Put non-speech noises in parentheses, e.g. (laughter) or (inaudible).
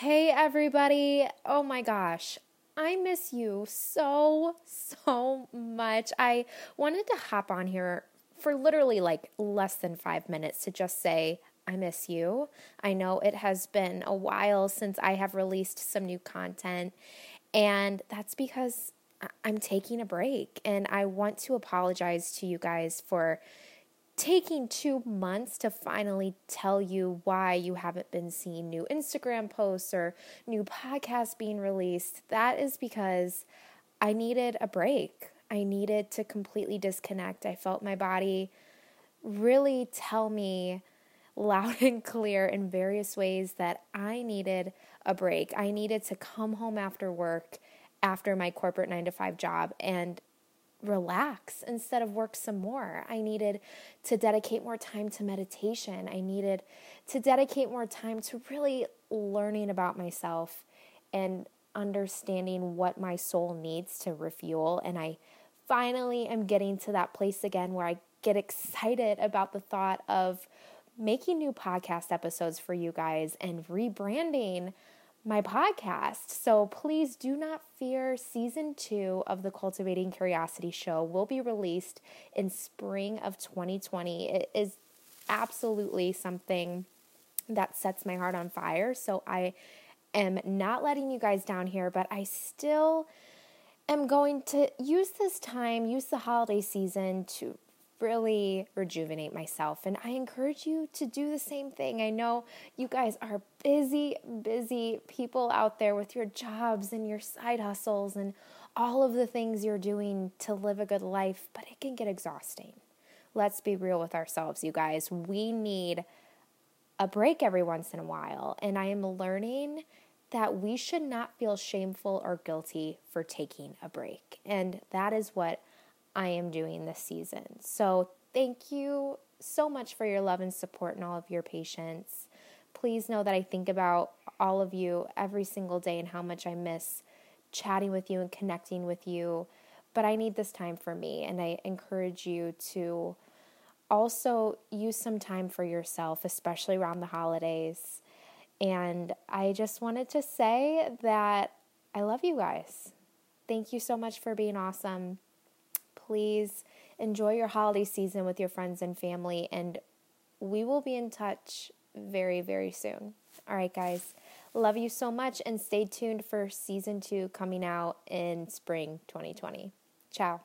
Hey, everybody. Oh my gosh. I miss you so, so much. I wanted to hop on here for literally like less than five minutes to just say, I miss you. I know it has been a while since I have released some new content, and that's because I'm taking a break. And I want to apologize to you guys for taking two months to finally tell you why you haven't been seeing new Instagram posts or new podcasts being released, that is because I needed a break. I needed to completely disconnect. I felt my body really tell me loud (laughs) and clear in various ways that I needed a break. I needed to come home after work, after my corporate nine to five job, and relax instead of work some more. I needed to dedicate more time to meditation. I needed to dedicate more time to really learning about myself and understanding what my soul needs to refuel. And I finally am getting to that place again where I get excited about the thought of making new podcast episodes for you guys and rebranding my podcast. So please do not fear. Season two of the Cultivating Curiosity show will be released in spring of 2020. It is absolutely something that sets my heart on fire. So I am not letting you guys down here, but I still am going to use this time, use the holiday season to really rejuvenate myself. And I encourage you to do the same thing. I know you guys are busy, busy people out there with your jobs and your side hustles and all of the things you're doing to live a good life, but it can get exhausting. Let's be real with ourselves, you guys. We need a break every once in a while. And I am learning that we should not feel shameful or guilty for taking a break. And that is what I am doing this season. So, thank you so much for your love and support and all of your patience. Please know that I think about all of you every single day and how much I miss chatting with you and connecting with you. But I need this time for me, and I encourage you to also use some time for yourself, especially around the holidays. And I just wanted to say that I love you guys. Thank you so much for being awesome please enjoy your holiday season with your friends and family, and we will be in touch very, very soon. All right, guys. Love you so much, and stay tuned for season two coming out in spring 2020. Ciao.